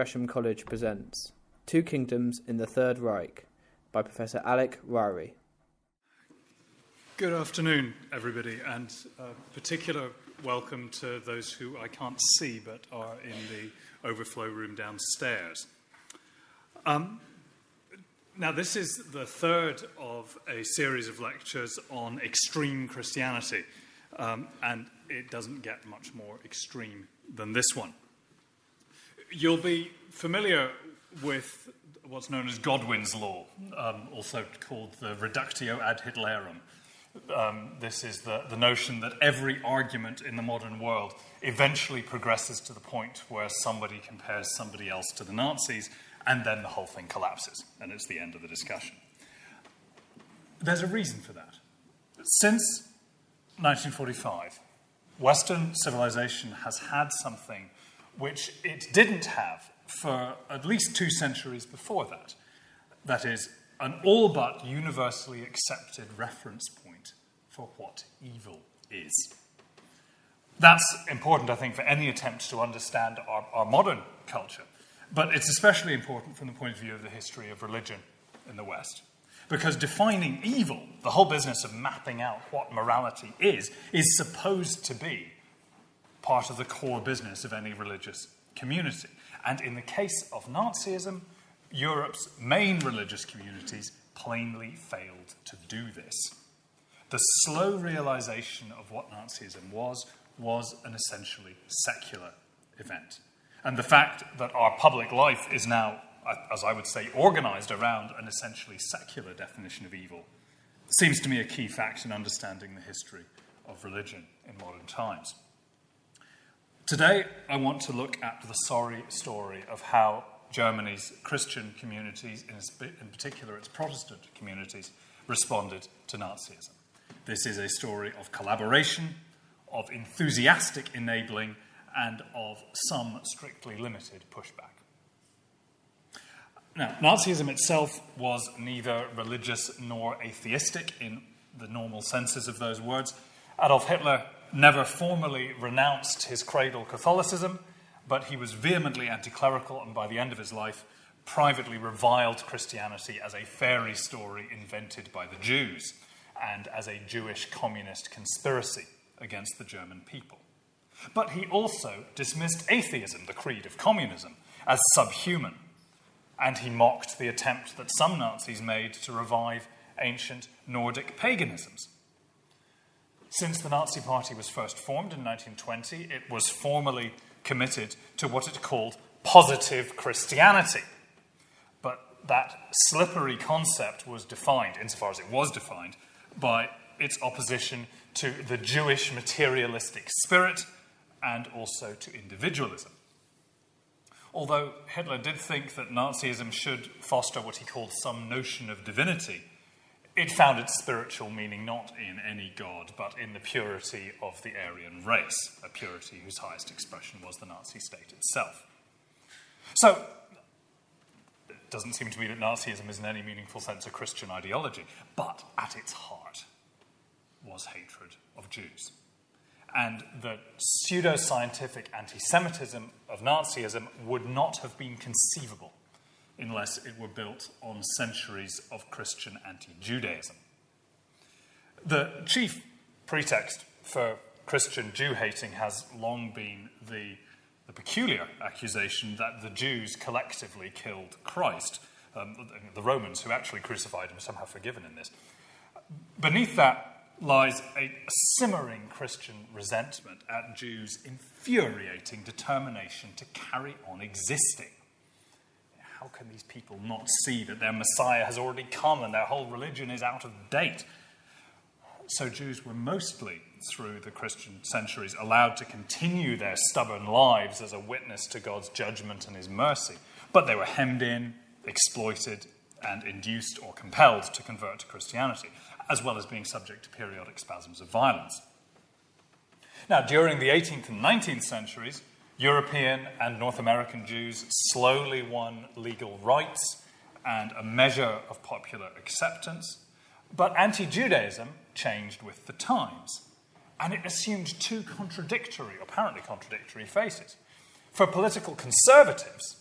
Gresham College presents Two Kingdoms in the Third Reich by Professor Alec Ryrie. Good afternoon, everybody, and a particular welcome to those who I can't see but are in the overflow room downstairs. Um, now, this is the third of a series of lectures on extreme Christianity, um, and it doesn't get much more extreme than this one. You'll be familiar with what's known as Godwin's law, um, also called the reductio ad Hitlerum. Um, this is the, the notion that every argument in the modern world eventually progresses to the point where somebody compares somebody else to the Nazis, and then the whole thing collapses, and it's the end of the discussion. There's a reason for that. Since 1945, Western civilization has had something which it didn't have for at least two centuries before that. That is, an all but universally accepted reference point for what evil is. That's important, I think, for any attempt to understand our, our modern culture. But it's especially important from the point of view of the history of religion in the West. Because defining evil, the whole business of mapping out what morality is, is supposed to be part of the core business of any religious community. And in the case of Nazism, Europe's main religious communities plainly failed to do this. The slow realization of what Nazism was was an essentially secular event. And the fact that our public life is now, as I would say, organized around an essentially secular definition of evil seems to me a key fact in understanding the history of religion in modern times. Today, I want to look at the sorry story of how Germany's Christian communities, in particular its Protestant communities, responded to Nazism. This is a story of collaboration, of enthusiastic enabling, and of some strictly limited pushback. Now, Nazism itself was neither religious nor atheistic in the normal senses of those words. Adolf Hitler never formally renounced his cradle Catholicism, but he was vehemently anti clerical and by the end of his life privately reviled Christianity as a fairy story invented by the Jews and as a Jewish communist conspiracy against the German people. But he also dismissed atheism, the creed of communism, as subhuman, and he mocked the attempt that some Nazis made to revive ancient Nordic paganisms. Since the Nazi Party was first formed in 1920, it was formally committed to what it called positive Christianity. But that slippery concept was defined, insofar as it was defined, by its opposition to the Jewish materialistic spirit and also to individualism. Although Hitler did think that Nazism should foster what he called some notion of divinity, it found its spiritual meaning not in any god, but in the purity of the Aryan race, a purity whose highest expression was the Nazi state itself. So, it doesn't seem to me that Nazism is in any meaningful sense a Christian ideology, but at its heart was hatred of Jews. And the pseudo-scientific anti Semitism of Nazism would not have been conceivable unless it were built on centuries of Christian anti Judaism. The chief pretext for Christian Jew hating has long been the, the, peculiar accusation that the Jews collectively killed Christ. Um, the Romans, who actually crucified him, are somehow forgiven in this. Beneath that lies a simmering Christian resentment at Jews' infuriating determination to carry on existing how can these people not see that their Messiah has already come and their whole religion is out of date? So Jews were mostly, through the Christian centuries, allowed to continue their stubborn lives as a witness to God's judgment and his mercy. But they were hemmed in, exploited, and induced or compelled to convert to Christianity, as well as being subject to periodic spasms of violence. Now, during the 18th and 19th centuries, European and North American Jews slowly won legal rights and a measure of popular acceptance, but anti Judaism changed with the times, and it assumed two contradictory, apparently contradictory faces. For political conservatives,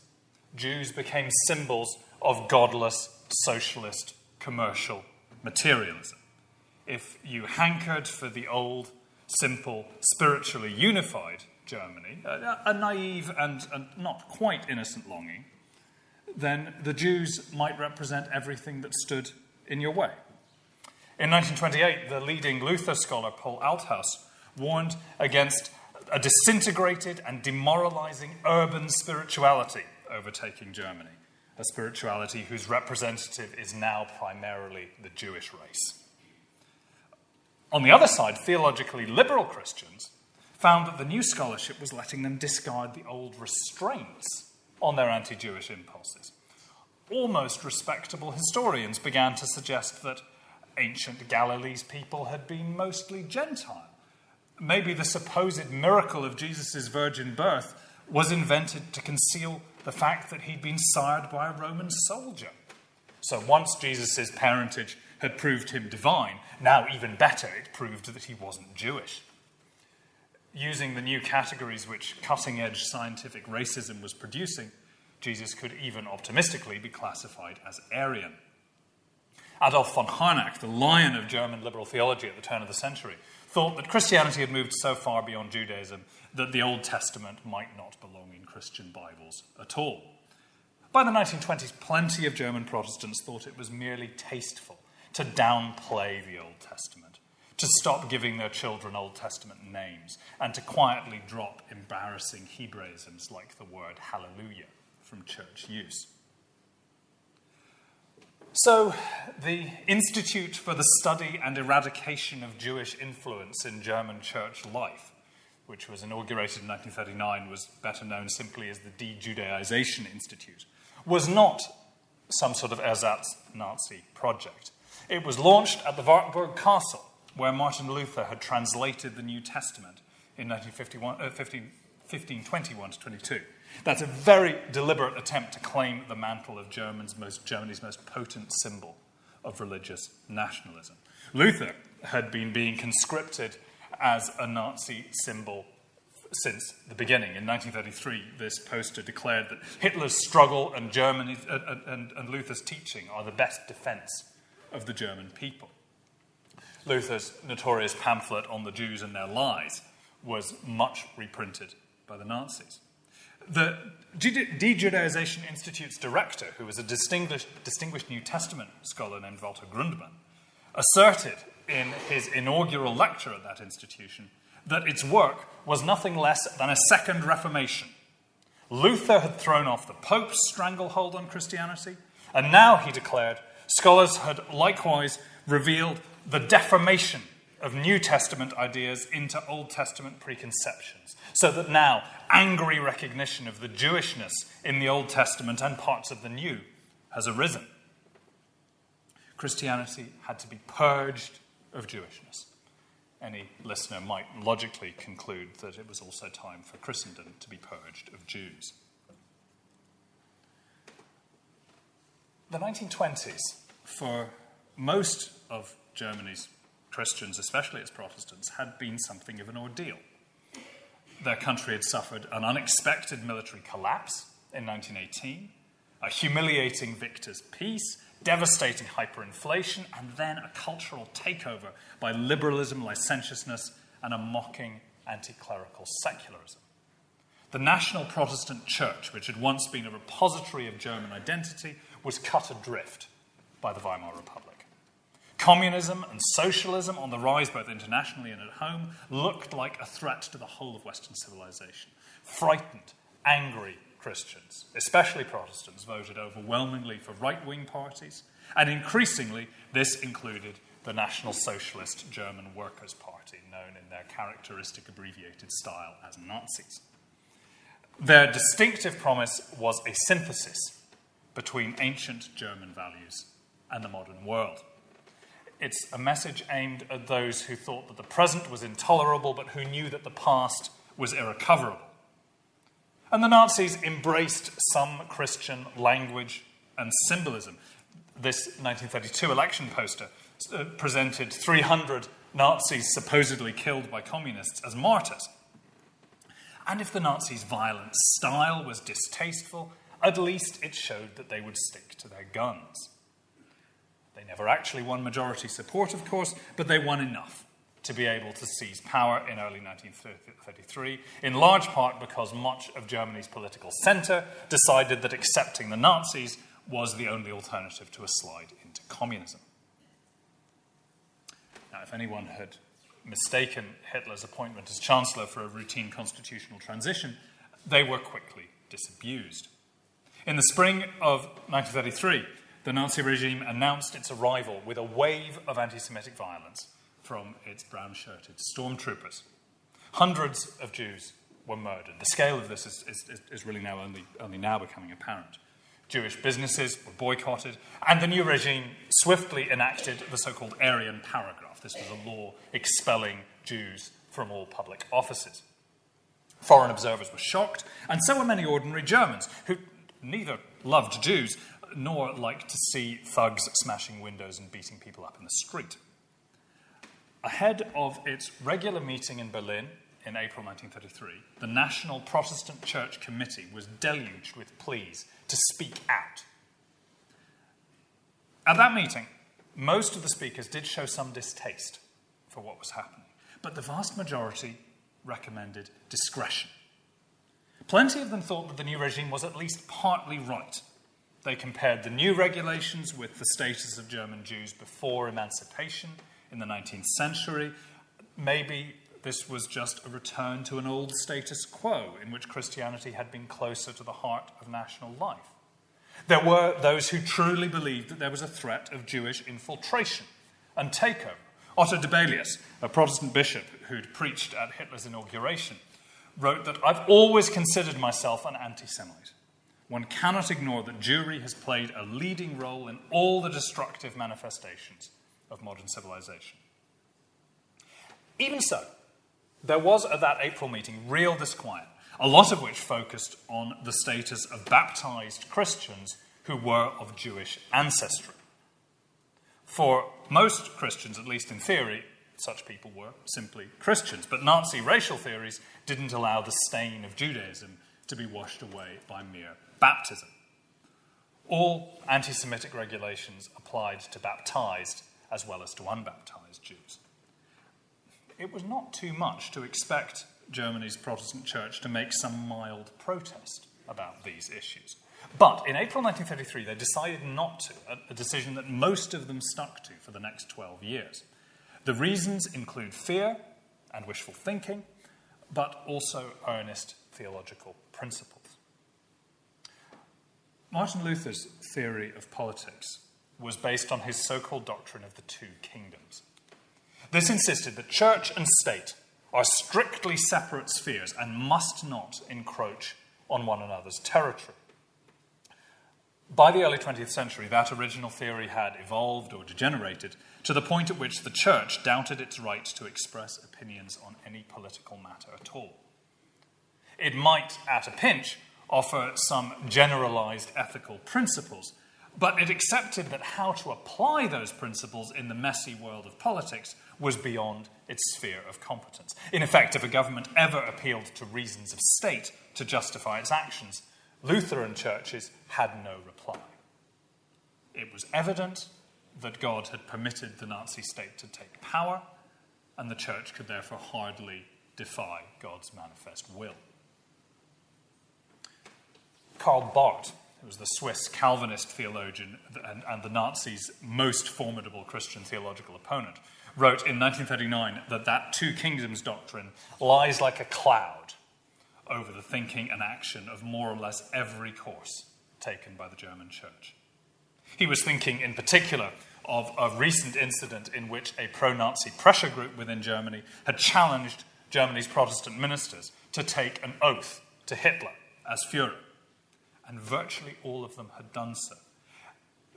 Jews became symbols of godless, socialist, commercial materialism. If you hankered for the old, simple, spiritually unified Germany, a, a naive and, and not quite innocent longing, then the Jews might represent everything that stood in your way. In 1928, the leading Luther scholar Paul Althaus warned against a disintegrated and demoralizing urban spirituality overtaking Germany, a spirituality whose representative is now primarily the Jewish race. On the other side, theologically liberal Christians found that the new scholarship was letting them discard the old restraints on their anti Jewish impulses. Almost respectable historians began to suggest that ancient Galilee's people had been mostly Gentile. Maybe the supposed miracle of Jesus' virgin birth was invented to conceal the fact that he'd been sired by a Roman soldier. So once Jesus' parentage had proved him divine, now even better, it proved that he wasn't Jewish. Using the new categories which cutting edge scientific racism was producing, Jesus could even optimistically be classified as Aryan. Adolf von Harnack, the lion of German liberal theology at the turn of the century, thought that Christianity had moved so far beyond Judaism that the Old Testament might not belong in Christian Bibles at all. By the 1920s, plenty of German Protestants thought it was merely tasteful to downplay the Old Testament, to stop giving their children Old Testament names, and to quietly drop embarrassing Hebraisms like the word hallelujah from church use. So, the Institute for the Study and Eradication of Jewish Influence in German church life, which was inaugurated in 1939, was better known simply as the De Judaization Institute, was not some sort of ersatz Nazi project. It was launched at the Wartburg Castle, where Martin Luther had translated the New Testament in 1951, uh, 15, 1521 to 22. That's a very deliberate attempt to claim the mantle of Germany's most, Germany's most potent symbol of religious nationalism. Luther had been being conscripted as a Nazi symbol since the beginning. In 1933, this poster declared that Hitler's struggle and, Germany's, uh, and, and Luther's teaching are the best defense of the German people. Luther's notorious pamphlet on the Jews and their lies was much reprinted by the Nazis. The De Judaization Institute's director, who was a distinguished, distinguished New Testament scholar named Walter Grundmann, asserted in his inaugural lecture at that institution that its work was nothing less than a second Reformation. Luther had thrown off the Pope's stranglehold on Christianity, and now, he declared, scholars had likewise revealed the deformation of New Testament ideas into Old Testament preconceptions. So that now angry recognition of the Jewishness in the Old Testament and parts of the New has arisen. Christianity had to be purged of Jewishness. Any listener might logically conclude that it was also time for Christendom to be purged of Jews. The 1920s, for most of Germany's Christians, especially its Protestants, had been something of an ordeal. Their country had suffered an unexpected military collapse in 1918, a humiliating victor's peace, devastating hyperinflation, and then a cultural takeover by liberalism, licentiousness, and a mocking anti clerical secularism. The National Protestant Church, which had once been a repository of German identity, was cut adrift by the Weimar Republic. Communism and socialism, on the rise both internationally and at home, looked like a threat to the whole of Western civilization. Frightened, angry Christians, especially Protestants, voted overwhelmingly for right wing parties, and increasingly, this included the National Socialist German Workers' Party, known in their characteristic abbreviated style as Nazis. Their distinctive promise was a synthesis between ancient German values and the modern world. It's a message aimed at those who thought that the present was intolerable, but who knew that the past was irrecoverable. And the Nazis embraced some Christian language and symbolism. This 1932 election poster uh, presented 300 Nazis supposedly killed by communists as martyrs. And if the Nazis' violent style was distasteful, at least it showed that they would stick to their guns. They never actually won majority support, of course, but they won enough to be able to seize power in early 1933, in large part because much of Germany's political centre decided that accepting the Nazis was the only alternative to a slide into communism. Now, if anyone had mistaken Hitler's appointment as Chancellor for a routine constitutional transition, they were quickly disabused. In the spring of 1933, the Nazi regime announced its arrival with a wave of anti Semitic violence from its brown shirted stormtroopers. Hundreds of Jews were murdered. The scale of this is, is, is really now only, only now becoming apparent. Jewish businesses were boycotted, and the new regime swiftly enacted the so called Aryan paragraph. This was a law expelling Jews from all public offices. Foreign observers were shocked, and so were many ordinary Germans who neither loved Jews nor liked to see thugs smashing windows and beating people up in the street. Ahead of its regular meeting in Berlin in April 1933, the National Protestant Church Committee was deluged with pleas to speak out. At that meeting, most of the speakers did show some distaste for what was happening, but the vast majority recommended discretion. Plenty of them thought that the new regime was at least partly right. They compared the new regulations with the status of German Jews before emancipation in the 19th century. Maybe this was just a return to an old status quo in which Christianity had been closer to the heart of national life. There were those who truly believed that there was a threat of Jewish infiltration and takeover. Otto Dibelius, a Protestant bishop who'd preached at Hitler's inauguration, wrote that I've always considered myself an anti Semite. One cannot ignore that Jewry has played a leading role in all the destructive manifestations of modern civilization. Even so, there was at that April meeting real disquiet, a lot of which focused on the status of baptized Christians who were of Jewish ancestry. For most Christians, at least in theory, such people were simply Christians, but Nazi racial theories didn't allow the stain of Judaism to be washed away by mere baptism. All anti Semitic regulations applied to baptized as well as to unbaptized Jews. It was not too much to expect Germany's Protestant church to make some mild protest about these issues. But in April 1933, they decided not to, a decision that most of them stuck to for the next 12 years. The reasons include fear and wishful thinking, but also earnest theological principles. Martin Luther's theory of politics was based on his so called doctrine of the two kingdoms. This insisted that church and state are strictly separate spheres and must not encroach on one another's territory. By the early 20th century, that original theory had evolved or degenerated to the point at which the church doubted its right to express opinions on any political matter at all. It might, at a pinch, offer some generalized ethical principles, but it accepted that how to apply those principles in the messy world of politics was beyond its sphere of competence. In effect, if a government ever appealed to reasons of state to justify its actions, Lutheran churches had no reply. It was evident that God had permitted the Nazi state to take power, and the church could therefore hardly defy God's manifest will. Karl Barth who was the Swiss Calvinist theologian and, and the Nazis' most formidable Christian theological opponent, wrote in 1939 that that two kingdoms doctrine lies like a cloud over the thinking and action of more or less every course taken by the German church. He was thinking in particular of a recent incident in which a pro Nazi pressure group within Germany had challenged Germany's Protestant ministers to take an oath to Hitler as Fuhrer and virtually all of them had done so.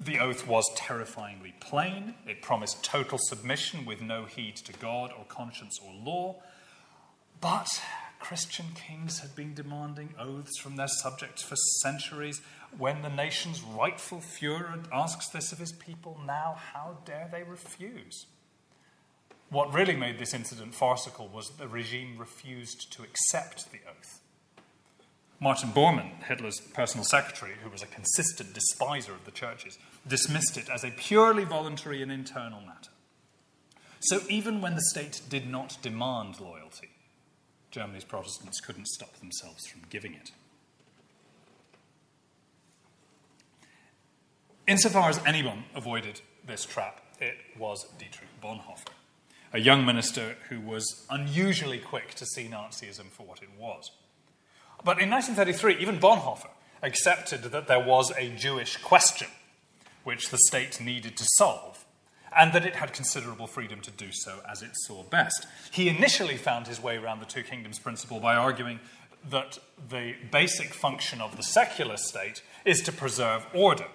The oath was terrifyingly plain. It promised total submission with no heed to God or conscience or law. But Christian kings had been demanding oaths from their subjects for centuries. When the nation's rightful Fuhrer asks this of his people now, how dare they refuse? What really made this incident farcical was that the regime refused to accept the oath. Martin Bormann, Hitler's personal secretary, who was a consistent despiser of the churches, dismissed it as a purely voluntary and internal matter. So even when the state did not demand loyalty, Germany's Protestants couldn't stop themselves from giving it. Insofar as anyone avoided this trap, it was Dietrich Bonhoeffer, a young minister who was unusually quick to see Nazism for what it was. But in 1933, even Bonhoeffer accepted that there was a Jewish question which the state needed to solve, and that it had considerable freedom to do so as it saw best. He initially found his way around the two kingdoms principle by arguing that the basic function of the secular state is to preserve order.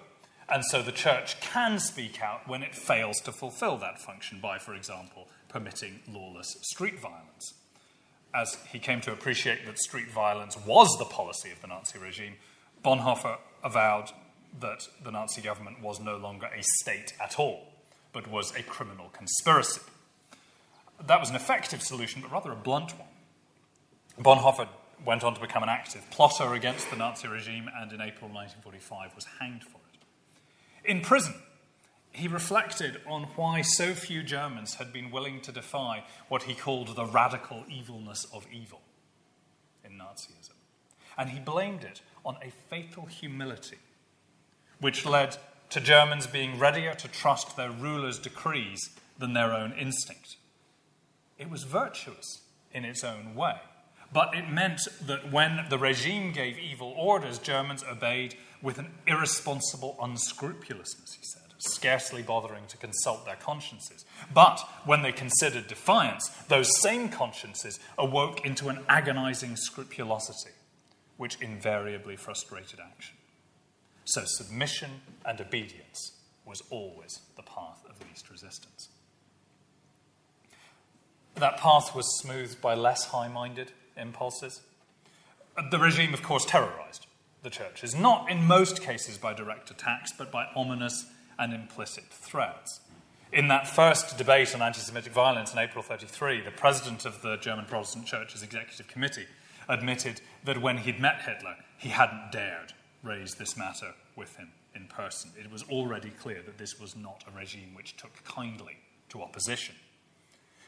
And so the church can speak out when it fails to fulfill that function by, for example, permitting lawless street violence. As he came to appreciate that street violence was the policy of the Nazi regime, Bonhoeffer avowed that the Nazi government was no longer a state at all, but was a criminal conspiracy. That was an effective solution, but rather a blunt one. Bonhoeffer went on to become an active plotter against the Nazi regime and in April 1945 was hanged for it. In prison, he reflected on why so few Germans had been willing to defy what he called the radical evilness of evil in Nazism. And he blamed it on a fatal humility which led to Germans being readier to trust their rulers' decrees than their own instinct. It was virtuous in its own way, but it meant that when the regime gave evil orders, Germans obeyed with an irresponsible unscrupulousness, he said, scarcely bothering to consult their consciences. But when they considered defiance, those same consciences awoke into an agonizing scrupulosity, which invariably frustrated action. So submission and obedience was always the path of least resistance. That path was smoothed by less high minded impulses. The regime, of course, terrorized the churches, not in most cases by direct attacks, but by ominous and implicit threats. In that first debate on anti Semitic violence in April 33, the president of the German Protestant Church's executive committee admitted that when he'd met Hitler, he hadn't dared raise this matter with him in person. It was already clear that this was not a regime which took kindly to opposition.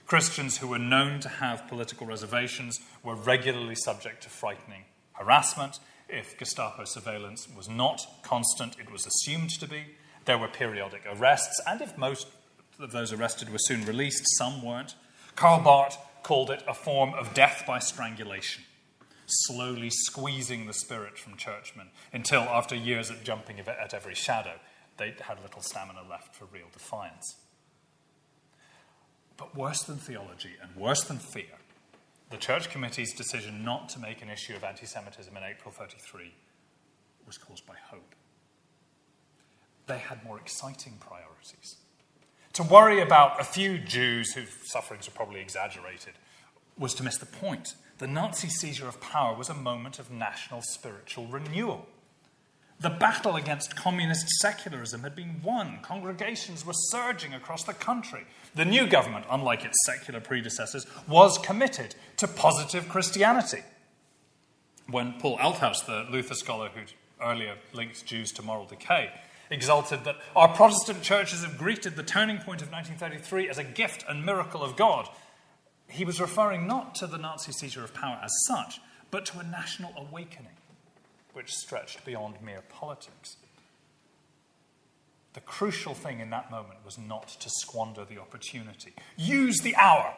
Christians who were known to have political reservations were regularly subject to frightening harassment. If Gestapo surveillance was not constant, it was assumed to be. There were periodic arrests, and if most of those arrested were soon released, some weren't. Karl Barth called it a form of death by strangulation slowly squeezing the spirit from churchmen until, after years of jumping at every shadow, they had little stamina left for real defiance. But worse than theology and worse than fear, the church committee's decision not to make an issue of anti Semitism in April 33 was caused by hope. They had more exciting priorities. To worry about a few Jews whose sufferings were probably exaggerated was to miss the point. The Nazi seizure of power was a moment of national spiritual renewal. The battle against communist secularism had been won. Congregations were surging across the country. The new government, unlike its secular predecessors, was committed to positive Christianity. When Paul Althaus, the Luther scholar who'd earlier linked Jews to moral decay, exulted that our Protestant churches have greeted the turning point of 1933 as a gift and miracle of God, he was referring not to the Nazi seizure of power as such, but to a national awakening which stretched beyond mere politics. The crucial thing in that moment was not to squander the opportunity. Use the hour,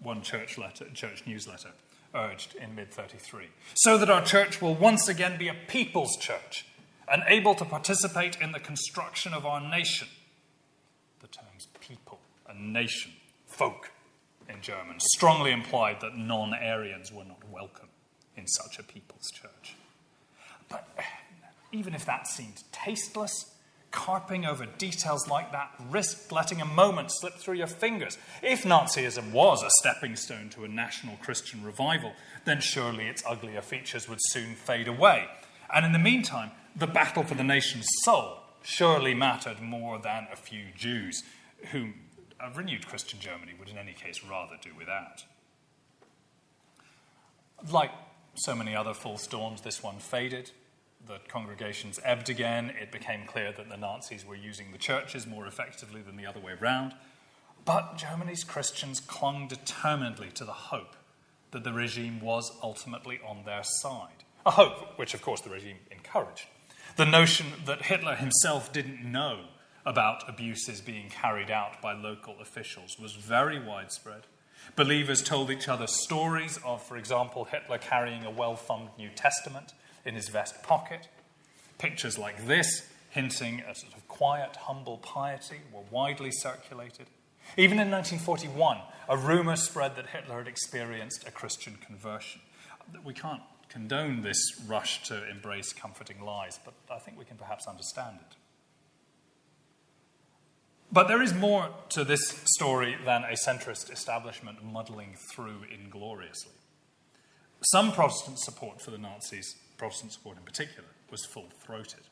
one church, letter, church newsletter urged in mid 33, so that our church will once again be a people's church and able to participate in the construction of our nation. The terms people and nation, folk, in German strongly implied that non Aryans were not welcome in such a people's church. But eh, even if that seemed tasteless, carping over details like that risked letting a moment slip through your fingers. If Nazism was a stepping stone to a national Christian revival, then surely its uglier features would soon fade away. And in the meantime, the battle for the nation's soul surely mattered more than a few Jews whom a renewed Christian Germany would, in any case, rather do without. Like so many other full storms, this one faded. The congregations ebbed again. It became clear that the Nazis were using the churches more effectively than the other way round. But Germany's Christians clung determinedly to the hope that the regime was ultimately on their side. A hope which, of course, the regime encouraged. The notion that Hitler himself didn't know about abuses being carried out by local officials was very widespread. Believers told each other stories of, for example, Hitler carrying a well thumbed New Testament in his vest pocket. Pictures like this, hinting at sort of quiet, humble piety, were widely circulated. Even in 1941, a rumor spread that Hitler had experienced a Christian conversion. We can't condone this rush to embrace comforting lies, but I think we can perhaps understand it. But there is more to this story than a centrist establishment muddling through ingloriously. Some Protestant support for the Nazis, Protestant support in particular, was full throated.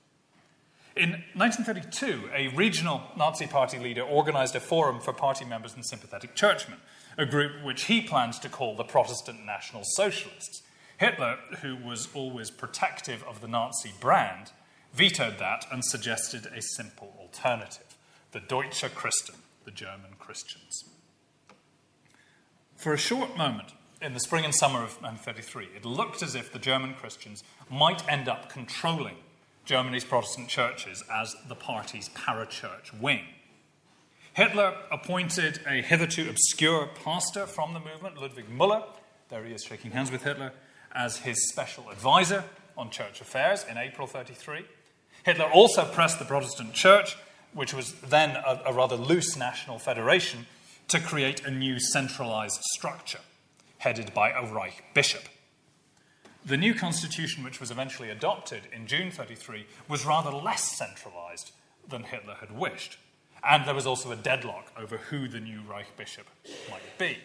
In 1932, a regional Nazi party leader organized a forum for party members and sympathetic churchmen, a group which he planned to call the Protestant National Socialists. Hitler, who was always protective of the Nazi brand, vetoed that and suggested a simple alternative the Deutsche Christen, the German Christians. For a short moment, in the spring and summer of um, 1933, it looked as if the German Christians might end up controlling Germany's Protestant churches as the party's parachurch wing. Hitler appointed a hitherto obscure pastor from the movement, Ludwig Müller, there he is shaking hands with Hitler, as his special advisor on church affairs in April 33. Hitler also pressed the Protestant church which was then a, a rather loose national federation, to create a new centralized structure headed by a Reich bishop. The new constitution, which was eventually adopted in June 33, was rather less centralized than Hitler had wished. And there was also a deadlock over who the new Reich bishop might be.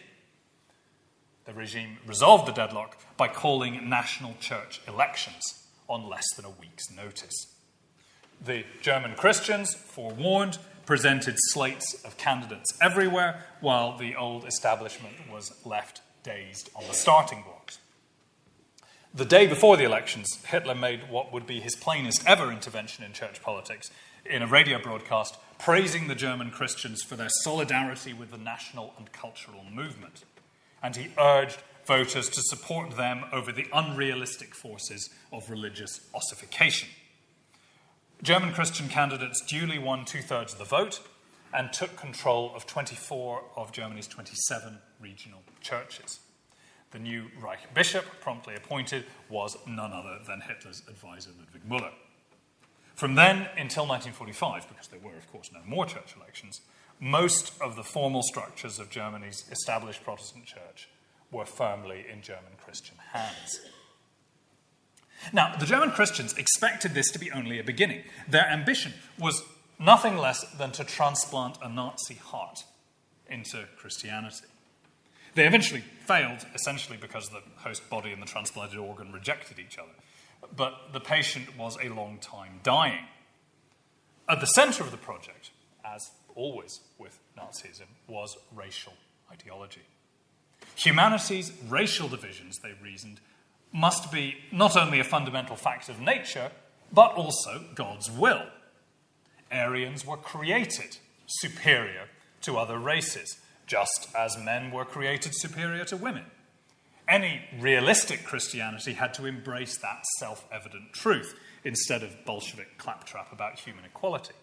The regime resolved the deadlock by calling national church elections on less than a week's notice. The German Christians, forewarned, presented slates of candidates everywhere, while the old establishment was left dazed on the starting blocks. The day before the elections, Hitler made what would be his plainest ever intervention in church politics in a radio broadcast praising the German Christians for their solidarity with the national and cultural movement. And he urged voters to support them over the unrealistic forces of religious ossification. German Christian candidates duly won two thirds of the vote and took control of 24 of Germany's 27 regional churches. The new Reich bishop, promptly appointed, was none other than Hitler's advisor Ludwig Müller. From then until 1945, because there were, of course, no more church elections, most of the formal structures of Germany's established Protestant church were firmly in German Christian hands. Now, the German Christians expected this to be only a beginning. Their ambition was nothing less than to transplant a Nazi heart into Christianity. They eventually failed, essentially because the host body and the transplanted organ rejected each other. But the patient was a long time dying. At the center of the project, as always with Nazism, was racial ideology. Humanity's racial divisions, they reasoned, must be not only a fundamental fact of nature, but also God's will. Aryans were created superior to other races, just as men were created superior to women. Any realistic Christianity had to embrace that self evident truth instead of Bolshevik claptrap about human equality.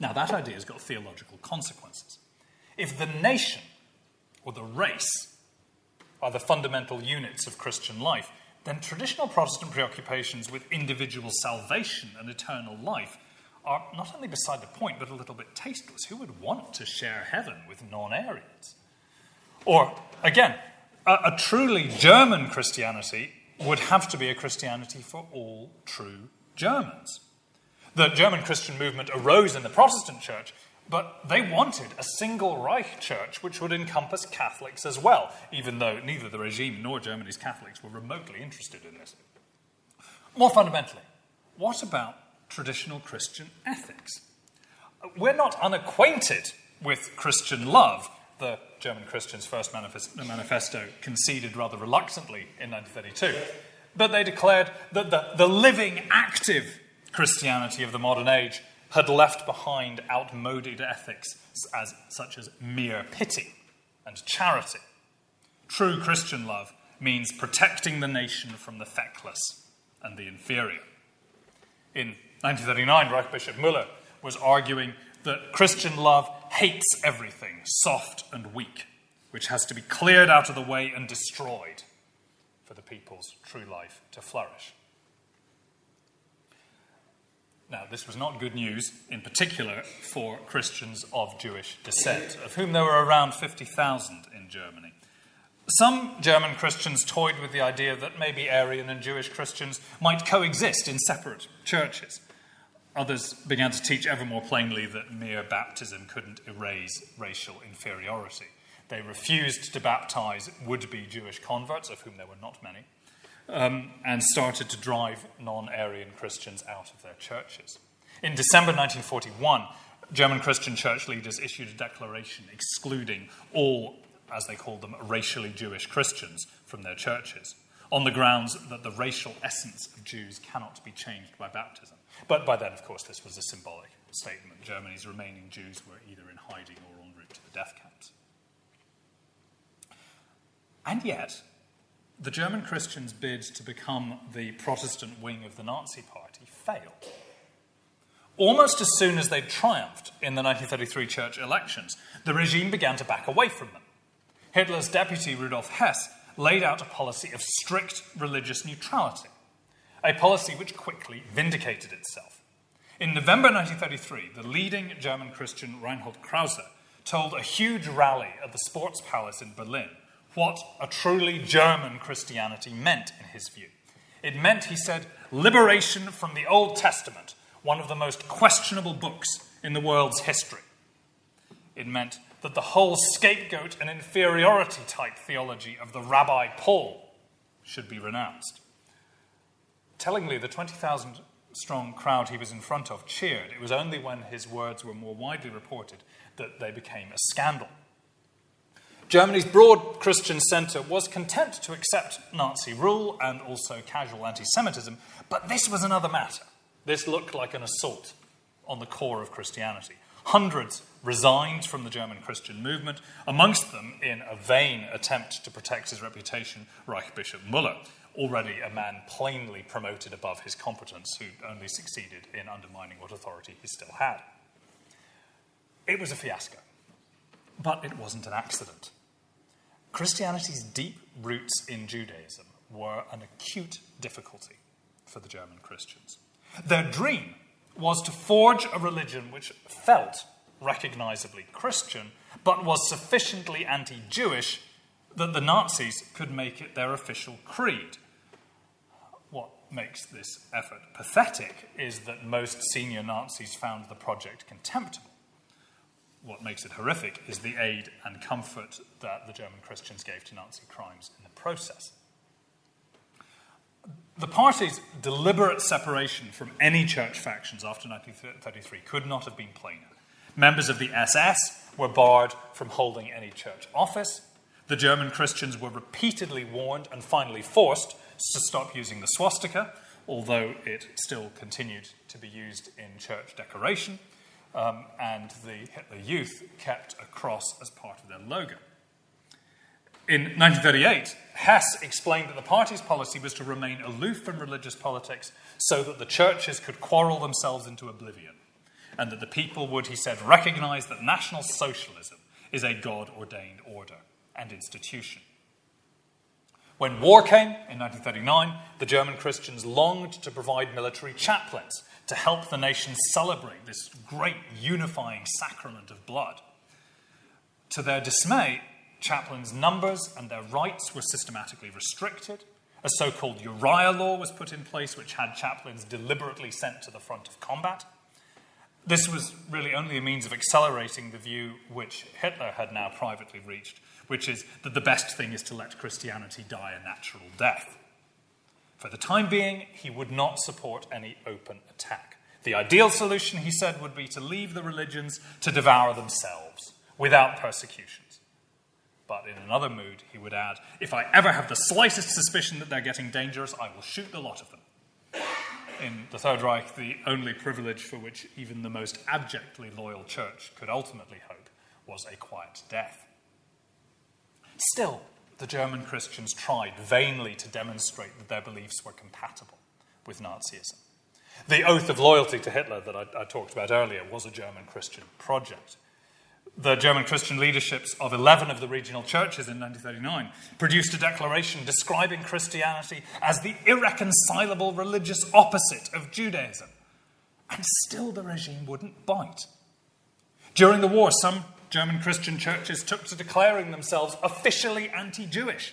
Now, that idea has got theological consequences. If the nation or the race are the fundamental units of Christian life, then traditional Protestant preoccupations with individual salvation and eternal life are not only beside the point, but a little bit tasteless. Who would want to share heaven with non Aryans? Or, again, a, a, truly German Christianity would have to be a Christianity for all true Germans. The German Christian movement arose in the Protestant church but they wanted a single Reich church which would encompass Catholics as well, even though neither the regime nor Germany's Catholics were remotely interested in this. More fundamentally, what about traditional Christian ethics? We're not unacquainted with Christian love the German Christians' first manifesto conceded rather reluctantly in 1932. But they declared that the, the living, active Christianity of the modern age had left behind outmoded ethics as, such as mere pity and charity. True Christian love means protecting the nation from the feckless and the inferior. In 1939, Reich Bishop Müller was arguing that Christian love hates everything soft and weak, which has to be cleared out of the way and destroyed for the people's true life to flourish. Now, this was not good news, in particular for Christians of Jewish descent, of whom there were around 50,000 in Germany. Some German Christians toyed with the idea that maybe Aryan and Jewish Christians might coexist in separate churches. Others began to teach ever more plainly that mere baptism couldn't erase racial inferiority. They refused to baptize would be Jewish converts, of whom there were not many, um, and started to drive non Aryan Christians out of their churches. In December 1941, German Christian church leaders issued a declaration excluding all, as they called them, racially Jewish Christians from their churches, on the grounds that the racial essence of Jews cannot be changed by baptism. But by then, of course, this was a symbolic statement. Germany's remaining Jews were either in hiding or en route to the death camps. And yet, the German Christians' bid to become the Protestant wing of the Nazi Party failed. Almost as soon as they triumphed in the 1933 church elections, the regime began to back away from them. Hitler's deputy, Rudolf Hess, laid out a policy of strict religious neutrality a policy which quickly vindicated itself. In November 1933, the leading German Christian Reinhold Krause told a huge rally at the Sports Palace in Berlin what a truly German Christianity meant in his view. It meant, he said, liberation from the Old Testament, one of the most questionable books in the world's history. It meant that the whole scapegoat and inferiority type theology of the Rabbi Paul should be renounced. Tellingly, the 20,000 strong crowd he was in front of cheered. It was only when his words were more widely reported that they became a scandal. Germany's broad Christian centre was content to accept Nazi rule and also casual anti Semitism, but this was another matter. This looked like an assault on the core of Christianity. Hundreds resigned from the German Christian movement, amongst them, in a vain attempt to protect his reputation, Reich Bishop Muller, already a man plainly promoted above his competence who only succeeded in undermining what authority he still had. It was a fiasco, but it wasn't an accident. Christianity's deep roots in Judaism were an acute difficulty for the German Christians. Their dream was to forge a religion which felt recognizably Christian, but was sufficiently anti Jewish that the Nazis could make it their official creed. What makes this effort pathetic is that most senior Nazis found the project contemptible. What makes it horrific is the aid and comfort that the German Christians gave to Nazi crimes in the process. The party's deliberate separation from any church factions after 1933 could not have been plainer. Members of the SS were barred from holding any church office. The German Christians were repeatedly warned and finally forced to stop using the swastika, although it still continued to be used in church decoration, um, and the Hitler Youth kept a cross as part of their logo. In 1938, Hess explained that the party's policy was to remain aloof from religious politics so that the churches could quarrel themselves into oblivion, and that the people would, he said, recognize that National Socialism is a God ordained order and institution. When war came in 1939, the German Christians longed to provide military chaplains to help the nation celebrate this great unifying sacrament of blood. To their dismay, chaplains' numbers and their rights were systematically restricted. A so called Uriah law was put in place, which had chaplains deliberately sent to the front of combat. This was really only a means of accelerating the view which Hitler had now privately reached which is that the best thing is to let Christianity die a natural death. For the time being, he would not support any open attack. The ideal solution, he said, would be to leave the religions to devour themselves without persecutions. But in another mood, he would add, If I ever have the slightest suspicion that they're getting dangerous, I will shoot the lot of them. In the Third Reich, the only privilege for which even the most abjectly loyal church could ultimately hope was a quiet death. Still, the German Christians tried vainly to demonstrate that their beliefs were compatible with Nazism. The oath of loyalty to Hitler that I, I, talked about earlier was a German Christian project. The German Christian leaderships of 11 of the regional churches in 1939 produced a declaration describing Christianity as the irreconcilable religious opposite of Judaism. And still the regime wouldn't bite. During the war, some German Christian churches took to declaring themselves officially anti Jewish.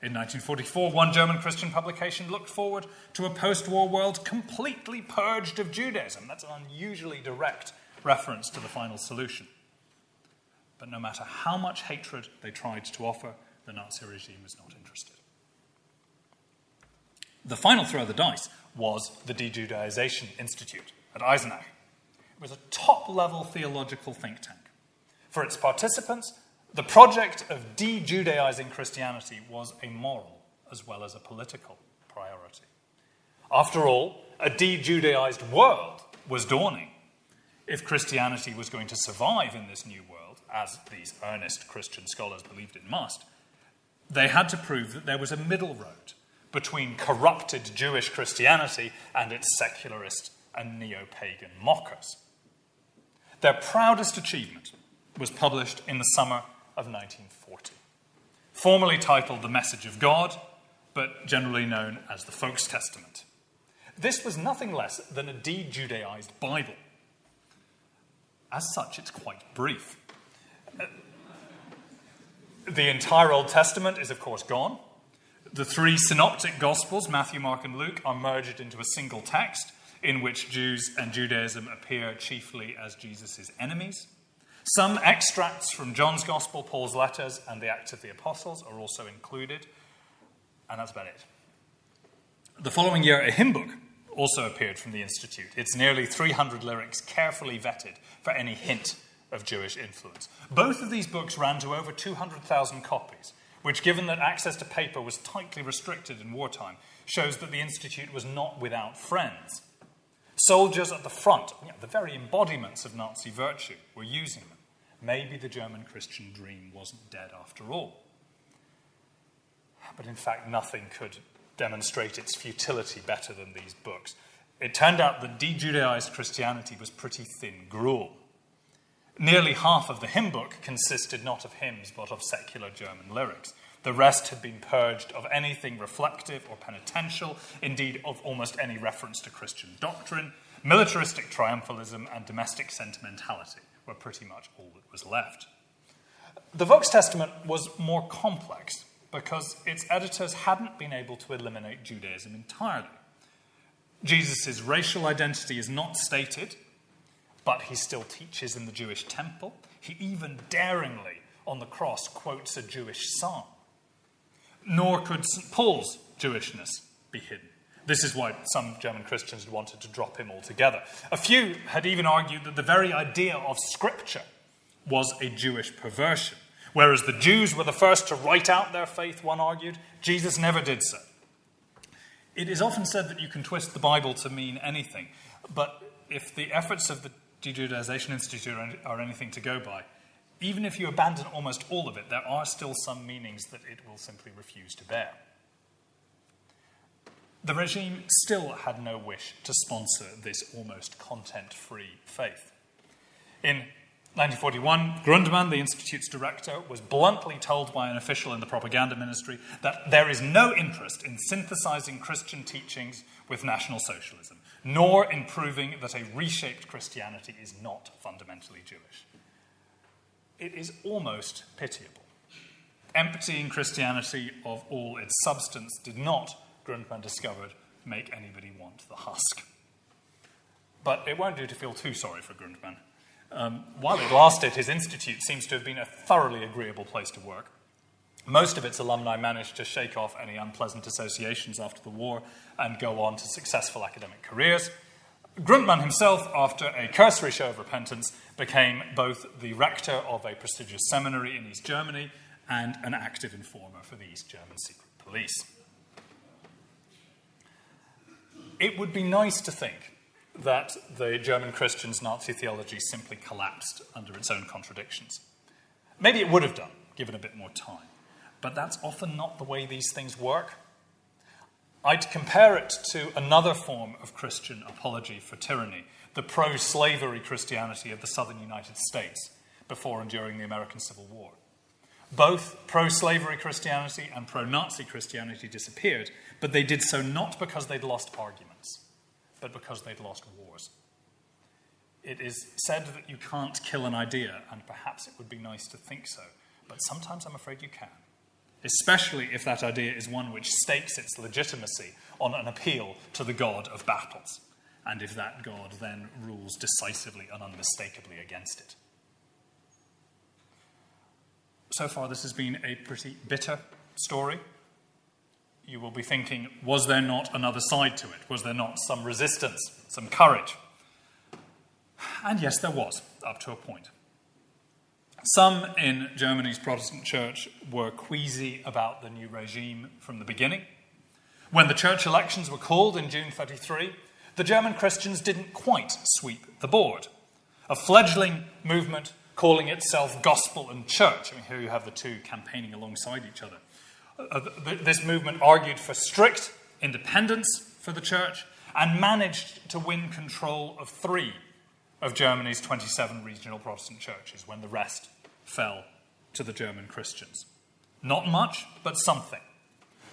In 1944, one German Christian publication looked forward to a post war world completely purged of Judaism. That's an unusually direct reference to the final solution. But no matter how much hatred they tried to offer, the Nazi regime was not interested. The final throw of the dice was the De Judaization Institute at Eisenach. It was a top level theological think tank. For its participants, the project of de Judaizing Christianity was a moral as well as a political priority. After all, a de Judaized world was dawning. If Christianity was going to survive in this new world, as these earnest Christian scholars believed it must, they had to prove that there was a middle road between corrupted Jewish Christianity and its secularist and neo pagan mockers. Their proudest achievement was published in the summer of 1940. Formally titled The Message of God, but generally known as the Volks Testament. This was nothing less than a de Judaized Bible. As such, it's quite brief. Uh, the entire Old Testament is, of course, gone. The three synoptic Gospels, Matthew, Mark, and Luke, are merged into a single text in which Jews and Judaism appear chiefly as Jesus' enemies. Some extracts from John's Gospel, Paul's letters, and the Acts of the Apostles are also included, and that's about it. The following year, a hymn book also appeared from the Institute. It's nearly 300 lyrics, carefully vetted for any hint of Jewish influence. Both of these books ran to over 200,000 copies, which, given that access to paper was tightly restricted in wartime, shows that the Institute was not without friends. Soldiers at the front, you know, the very embodiments of Nazi virtue, were using them. Maybe the German Christian dream wasn't dead after all. But in fact, nothing could demonstrate its futility better than these books. It turned out that de Judaized Christianity was pretty thin gruel. Nearly half of the hymn book consisted not of hymns but of secular German lyrics. The rest had been purged of anything reflective or penitential, indeed, of almost any reference to Christian doctrine. Militaristic triumphalism and domestic sentimentality were pretty much all that was left. The Volks Testament was more complex because its editors hadn't been able to eliminate Judaism entirely. Jesus' racial identity is not stated, but he still teaches in the Jewish temple. He even daringly, on the cross, quotes a Jewish psalm nor could St. Paul's Jewishness be hidden. This is why some German Christians wanted to drop him altogether. A few had even argued that the very idea of Scripture was a Jewish perversion. Whereas the Jews were the first to write out their faith, one argued, Jesus never did so. It is often said that you can twist the Bible to mean anything, but if the efforts of the Judaization Institute are anything to go by, even if you abandon almost all of it, there are still some meanings that it will simply refuse to bear. The regime still had no wish to sponsor this almost content free faith. In 1941, Grundmann, the Institute's director, was bluntly told by an official in the propaganda ministry that there is no interest in synthesizing Christian teachings with National Socialism, nor in proving that a reshaped Christianity is not fundamentally Jewish it is almost pitiable. Emptying Christianity of all its substance did not, Grundmann discovered, make anybody want the husk. But it won't do to feel too sorry for Grundmann. Um, while it lasted, his institute seems to have been a thoroughly agreeable place to work. Most of its alumni managed to shake off any unpleasant associations after the war and go on to successful academic careers. Grundmann himself, after a cursory show of repentance, became both the rector of a prestigious seminary in East Germany and an active informer for the East German secret police. It would be nice to think that the German Christians' Nazi theology simply collapsed under its own contradictions. Maybe it would have done, given a bit more time. But that's often not the way these things work. I'd compare it to another form of Christian apology for tyranny, the pro slavery Christianity of the southern United States before and during the American Civil War. Both pro slavery Christianity and pro Nazi Christianity disappeared, but they did so not because they'd lost arguments, but because they'd lost wars. It is said that you can't kill an idea, and perhaps it would be nice to think so, but sometimes I'm afraid you can, especially if that idea is one which stakes its legitimacy on an appeal to the God of battles, and if that God then rules decisively and unmistakably against it. So far, this has been a pretty bitter story. You will be thinking, was there not another side to it? Was there not some resistance, some courage? And yes, there was, up to a point. Some in Germany's Protestant church were queasy about the new regime from the beginning. When the church elections were called in June 33, the German Christians didn't quite sweep the board. A fledgling movement calling itself gospel and church. I mean, here you have the two campaigning alongside each other. Uh, this movement argued for strict independence for the church and managed to win control of three of Germany's 27 regional Protestant churches when the rest fell to the German Christians. Not much, but something.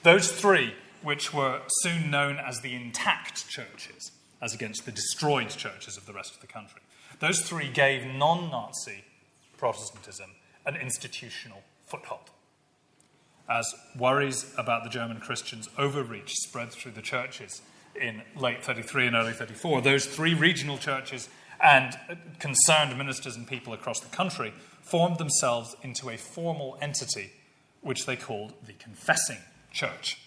Those three, which were soon known as the intact churches, as against the destroyed churches of the rest of the country, those three gave non Nazi Protestantism an institutional foothold. As worries about the German Christians' overreach spread through the churches in late 33 and early 34, those three regional churches and uh, concerned ministers and people across the country formed themselves into a formal entity which they called the Confessing Church.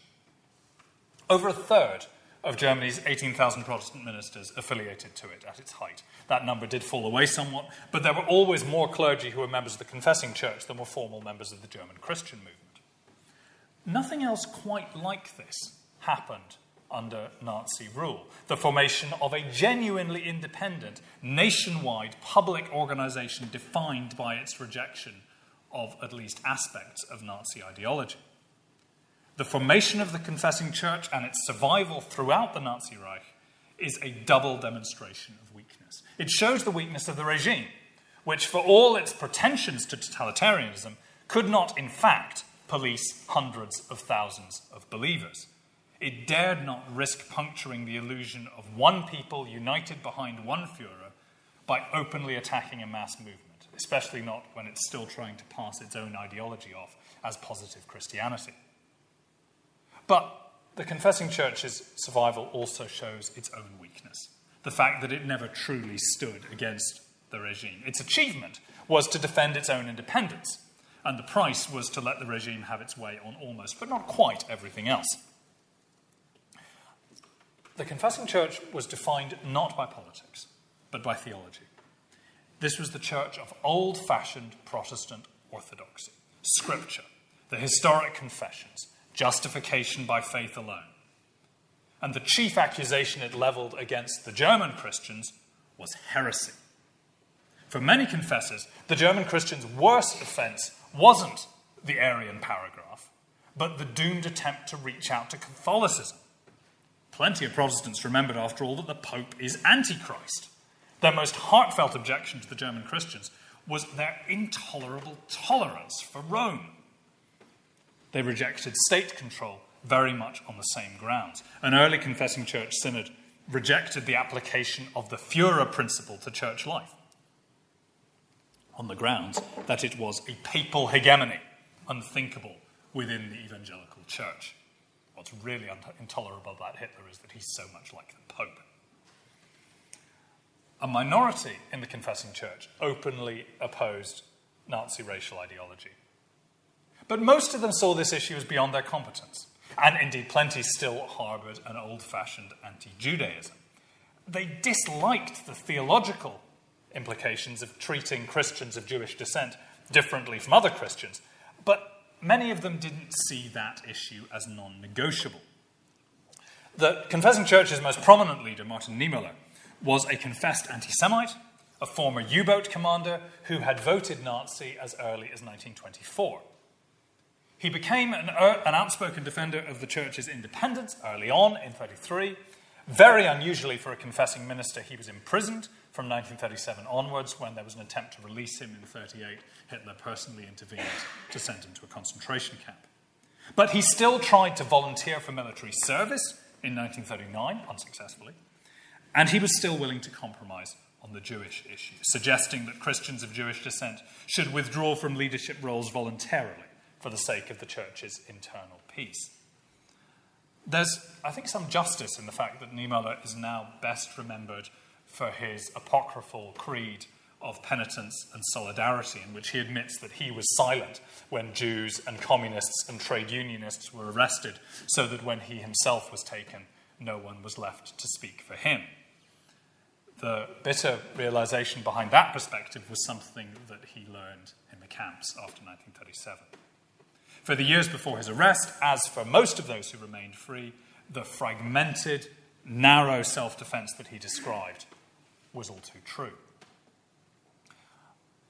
Over a third of Germany's 18,000 Protestant ministers affiliated to it at its height. That number did fall away somewhat, but there were always more clergy who were members of the confessing church than were formal members of the German Christian movement. Nothing else quite like this happened under Nazi rule the formation of a genuinely independent, nationwide public organization defined by its rejection of at least aspects of Nazi ideology. The formation of the confessing church and its survival throughout the Nazi Reich is a double demonstration of weakness. It shows the weakness of the regime, which, for all its pretensions to totalitarianism, could not, in fact, police hundreds of thousands of believers. It dared not risk puncturing the illusion of one people united behind one Fuhrer by openly attacking a mass movement, especially not when it's still trying to pass its own ideology off as positive Christianity. But the confessing church's survival also shows its own weakness the fact that it never truly stood against the regime. Its achievement was to defend its own independence, and the price was to let the regime have its way on almost, but not quite, everything else. The confessing church was defined not by politics, but by theology. This was the church of old fashioned Protestant orthodoxy, scripture, the historic confessions, justification by faith alone. And the chief accusation it leveled against the German Christians was heresy. For many confessors, the German Christians' worst offense wasn't the Aryan paragraph, but the doomed attempt to reach out to Catholicism. Plenty of Protestants remembered, after all, that the Pope is Antichrist. Their most heartfelt objection to the German Christians was their intolerable tolerance for Rome. They rejected state control very much on the same grounds. An early confessing church synod rejected the application of the Führer principle to church life on the grounds that it was a papal hegemony, unthinkable within the evangelical church. What's really intolerable about Hitler is that he's so much like the Pope. A minority in the confessing church openly opposed Nazi racial ideology. But most of them saw this issue as beyond their competence, and indeed, plenty still harbored an old fashioned anti Judaism. They disliked the theological implications of treating Christians of Jewish descent differently from other Christians, but many of them didn't see that issue as non negotiable. The confessing church's most prominent leader, Martin Niemöller, was a confessed anti Semite, a former U boat commander who had voted Nazi as early as 1924. He became an, uh, an, outspoken defender of the church's independence early on in 33. Very unusually for a confessing minister, he was imprisoned from 1937 onwards when there was an attempt to release him in 38. Hitler personally intervened to send him to a concentration camp. But he still tried to volunteer for military service in 1939, unsuccessfully, and he was still willing to compromise on the Jewish issue, suggesting that Christians of Jewish descent should withdraw from leadership roles voluntarily for the sake of the church's internal peace. There's, I think, some justice in the fact that Niemöller is now best remembered for his apocryphal creed of penitence and solidarity, in which he admits that he was silent when Jews and communists and trade unionists were arrested, so that when he himself was taken, no one was left to speak for him the bitter realization behind that perspective was something that he learned in the camps after 1937. For the years before his arrest, as for most of those who remained free, the fragmented, narrow self defense that he described was all too true.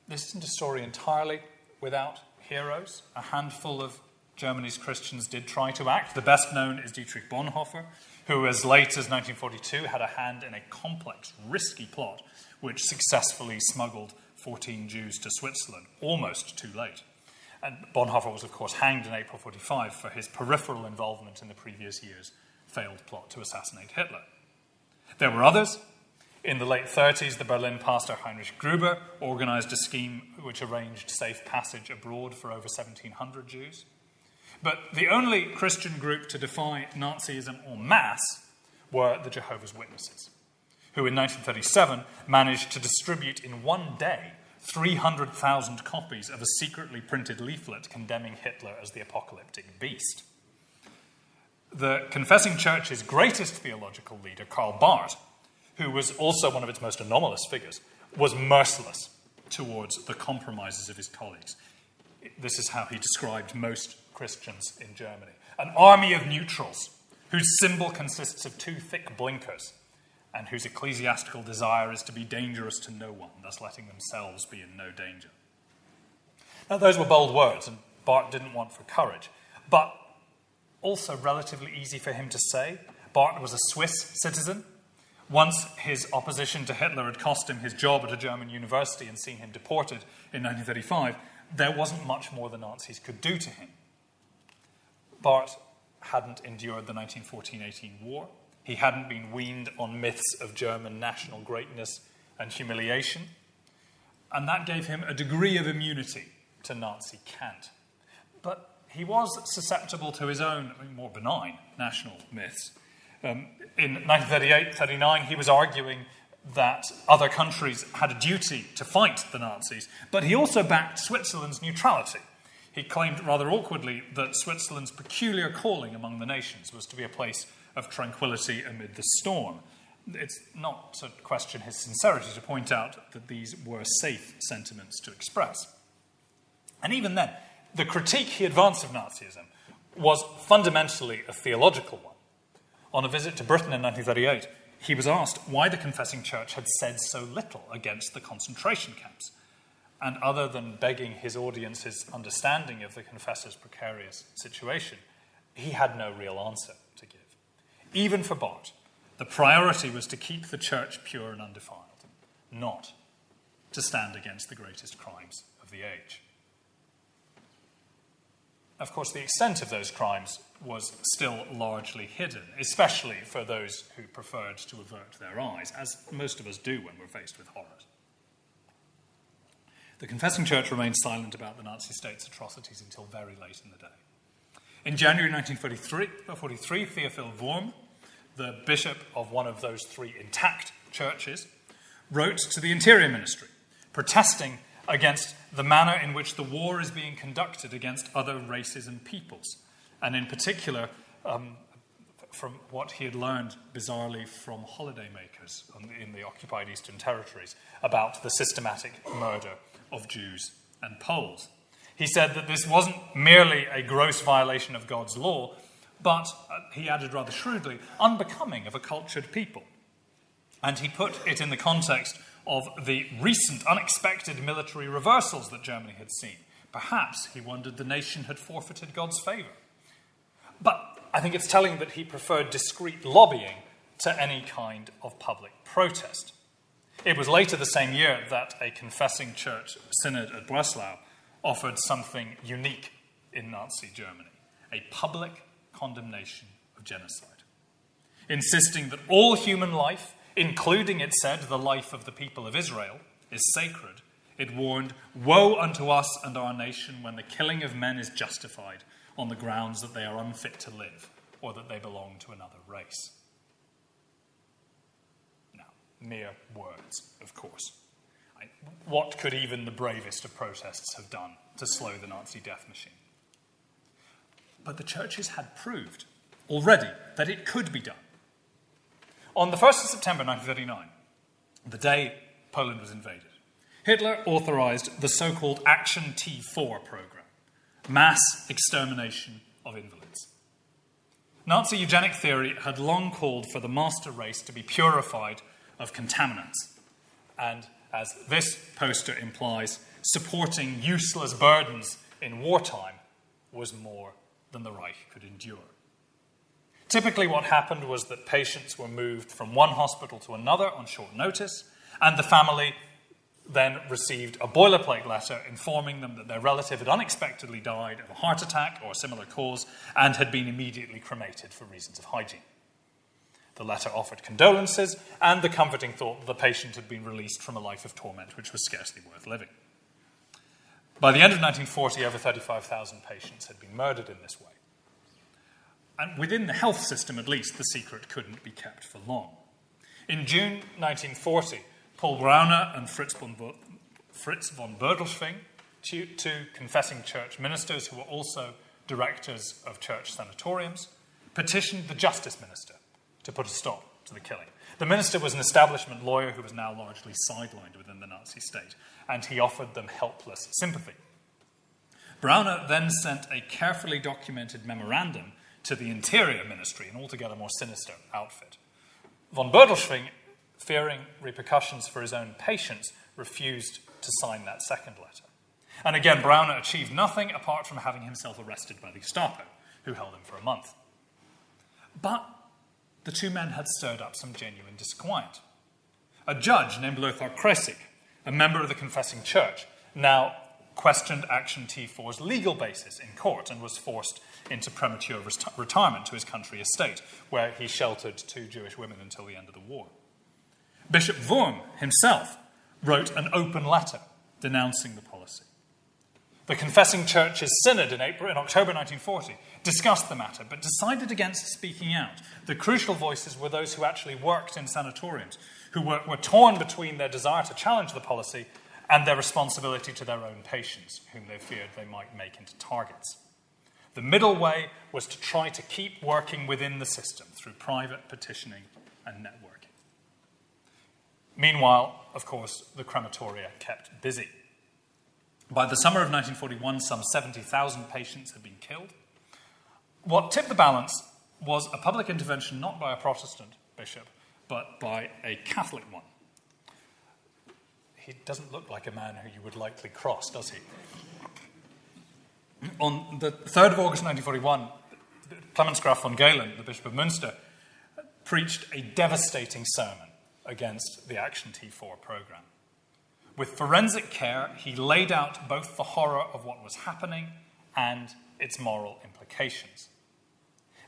This isn't a story entirely without heroes. A handful of Germany's Christians did try to act. The best known is Dietrich Bonhoeffer, who, as late as 1942, had a hand in a complex, risky plot which successfully smuggled 14 Jews to Switzerland, almost too late. And Bonhoeffer was, of course, hanged in April 45 for his peripheral involvement in the previous year's failed plot to assassinate Hitler. There were others. In the late 30s, the Berlin pastor Heinrich Gruber organized a scheme which arranged safe passage abroad for over 1,700 Jews. But the only Christian group to defy Nazism en masse were the Jehovah's Witnesses, who in 1937 managed to distribute in one day 300,000 copies of a secretly printed leaflet condemning Hitler as the apocalyptic beast. The Confessing Church's greatest theological leader, Karl Barth, who was also one of its most anomalous figures, was merciless towards the compromises of his colleagues. This is how he described most Christians in Germany. An army of neutrals whose symbol consists of two thick blinkers and whose ecclesiastical desire is to be dangerous to no one, thus letting themselves be in no danger. Now, those were bold words, and Barth didn't want for courage, but also relatively easy for him to say. Barth was a Swiss citizen. Once his opposition to Hitler had cost him his job at a German university and seen him deported in 1935, there wasn't much more the Nazis could do to him. Barth hadn't endured the 1914 18 war. He hadn't been weaned on myths of German national greatness and humiliation. And that gave him a degree of immunity to Nazi cant. But he was susceptible to his own more benign national myths. Um, in 1938 39, he was arguing that other countries had a duty to fight the Nazis, but he also backed Switzerland's neutrality he claimed rather awkwardly that Switzerland's peculiar calling among the nations was to be a place of tranquility amid the storm. It's not to question his sincerity to point out that these were safe sentiments to express. And even then, the critique he advanced of Nazism was fundamentally a theological one. On a visit to Britain in 1938, he was asked why the Confessing Church had said so little against the concentration camps. And other than begging his audience's understanding of the confessor's precarious situation, he had no real answer to give. Even for Barth, the priority was to keep the church pure and undefiled, not to stand against the greatest crimes of the age. Of course, the extent of those crimes was still largely hidden, especially for those who preferred to avert their eyes, as most of us do when we're faced with horrors. The Confessing Church remained silent about the Nazi state's atrocities until very late in the day. In January 1943, Theophil Wurm, the bishop of one of those three intact churches, wrote to the Interior Ministry protesting against the manner in which the war is being conducted against other races and peoples, and in particular, um, from what he had learned bizarrely from holidaymakers in the occupied Eastern territories about the systematic murder of Jews and Poles. He said that this wasn't merely a gross violation of God's law, but, uh, he added rather shrewdly, unbecoming of a cultured people. And he put it in the context of the recent unexpected military reversals that Germany had seen. Perhaps he wondered the nation had forfeited God's favour. But I think it's telling that he preferred discreet lobbying to any kind of public protest. It was later the same year that a confessing church synod at Breslau offered something unique in Nazi Germany a public condemnation of genocide, insisting that all human life, including, it said, the life of the people of Israel, is sacred. It warned, Woe unto us and our nation when the killing of men is justified on the grounds that they are unfit to live or that they belong to another race. Now, mere words, of course. What could even the bravest of protests have done to slow the Nazi death machine? But the churches had proved already that it could be done. On the 1st of September 1939, the day Poland was invaded, Hitler authorized the so called Action T4 program mass extermination of invalids. Nazi eugenic theory had long called for the master race to be purified of contaminants. And as this poster implies, supporting useless burdens in wartime was more than the Reich could endure. Typically, what happened was that patients were moved from one hospital to another on short notice, and the family then received a boilerplate letter informing them that their relative had unexpectedly died of a heart attack or a similar cause and had been immediately cremated for reasons of hygiene. The letter offered condolences and the comforting thought that the patient had been released from a life of torment which was scarcely worth living. By the end of 1940, over 35,000 patients had been murdered in this way. And within the health system, at least, the secret couldn't be kept for long. In June 1940, Paul Braune and Fritz von, Fritz von two, two confessing church ministers who were also directors of church sanatoriums, petitioned the justice minister to put a stop to the killing. The minister was an establishment lawyer who was now largely sidelined within the Nazi state, and he offered them helpless sympathy. Braune then sent a carefully documented memorandum to the Interior Ministry, an altogether more sinister outfit. Von Bodelschwingh fearing repercussions for his own patients, refused to sign that second letter. And again, Braune achieved nothing apart from having himself arrested by the Gestapo, who held him for a month. But the two men had stirred up some genuine disquiet. A judge named Lothar Kreyssig, a member of the Confessing Church, now questioned Action T4's legal basis in court and was forced into premature retirement to his country estate, where he sheltered two Jewish women until the end of the war. Bishop Wurm himself wrote an open letter denouncing the policy. The Confessing Church's synod in, April, in October 1940 discussed the matter, but decided against speaking out. The crucial voices were those who actually worked in sanatoriums, who were, were torn between their desire to challenge the policy and their responsibility to their own patients, whom they feared they might make into targets. The middle way was to try to keep working within the system through private petitioning and networking. Meanwhile, of course, the crematoria kept busy. By the summer of 1941, some 70,000 patients had been killed. What tipped the balance was a public intervention not by a Protestant bishop, but by a Catholic one. He doesn't look like a man who you would likely cross, does he? On the 3rd of August 1941, Clemens Graf von Galen, the Bishop of Münster, preached a devastating sermon against the Action T4 program. With forensic care, he laid out both the horror of what was happening and its moral implications.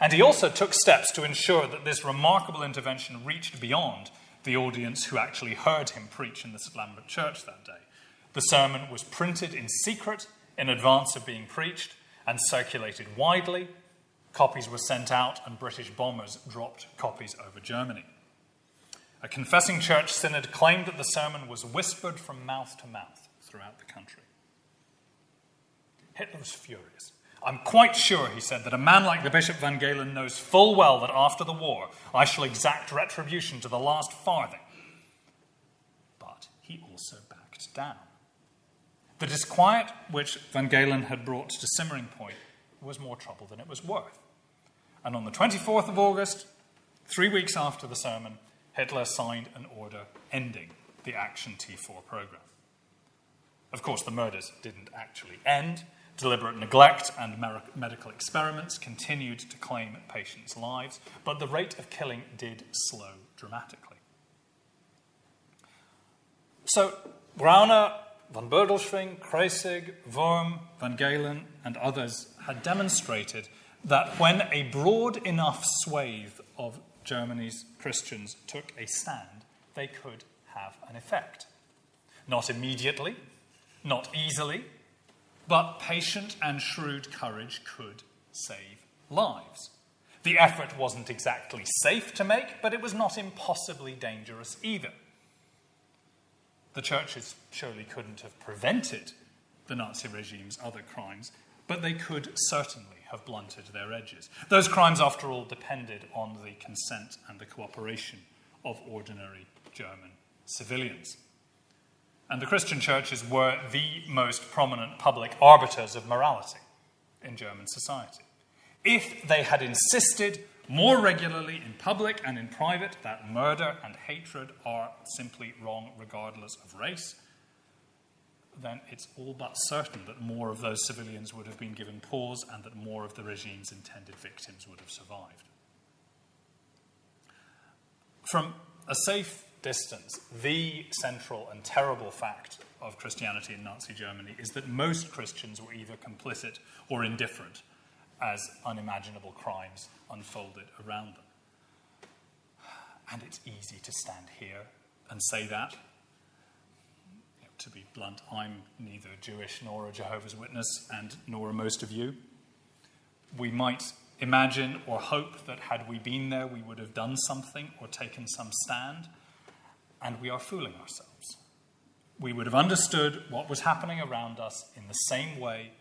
And he also took steps to ensure that this remarkable intervention reached beyond the audience who actually heard him preach in the St. Lambert Church that day. The sermon was printed in secret in advance of being preached and circulated widely. Copies were sent out, and British bombers dropped copies over Germany. A confessing church synod claimed that the sermon was whispered from mouth to mouth throughout the country. Hitler was furious. I'm quite sure, he said, that a man like the Bishop von Galen knows full well that after the war I shall exact retribution to the last farthing. But he also backed down. The disquiet which von Galen had brought to simmering point was more trouble than it was worth. And on the 24th of August, three weeks after the sermon, Hitler signed an order ending the Action T4 program. Of course, the murders didn't actually end. Deliberate neglect and medical experiments continued to claim patients' lives, but the rate of killing did slow dramatically. So, Braune, von Bodelschwingh, Kreyssig, Wurm, von Galen, and others had demonstrated that when a broad enough swathe of Germany's Christians took a stand, they could have an effect. Not immediately, not easily, but patient and shrewd courage could save lives. The effort wasn't exactly safe to make, but it was not impossibly dangerous either. The churches surely couldn't have prevented the Nazi regime's other crimes, but they could certainly have blunted their edges. Those crimes, after all, depended on the consent and the cooperation of ordinary German civilians. And the Christian churches were the most prominent public arbiters of morality in German society. If they had insisted more regularly in public and in private that murder and hatred are simply wrong regardless of race, then it's all but certain that more of those civilians would have been given pause and that more of the regime's intended victims would have survived. From a safe distance, the central and terrible fact of Christianity in Nazi Germany is that most Christians were either complicit or indifferent as unimaginable crimes unfolded around them. And it's easy to stand here and say that to be blunt, I'm neither Jewish nor a Jehovah's Witness, and nor are most of you. We might imagine or hope that had we been there, we would have done something or taken some stand, and we are fooling ourselves. We would have understood what was happening around us in the same way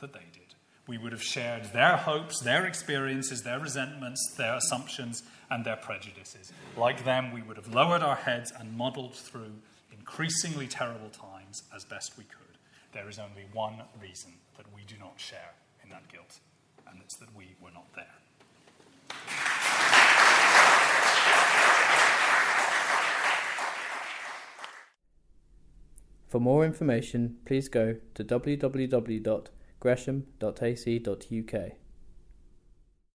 that they did. We would have shared their hopes, their experiences, their resentments, their assumptions, and their prejudices. Like them, we would have lowered our heads and muddled through increasingly terrible times as best we could, there is only one reason that we do not share in that guilt, and it's that we were not there. For more information, please go to www.gresham.ac.uk.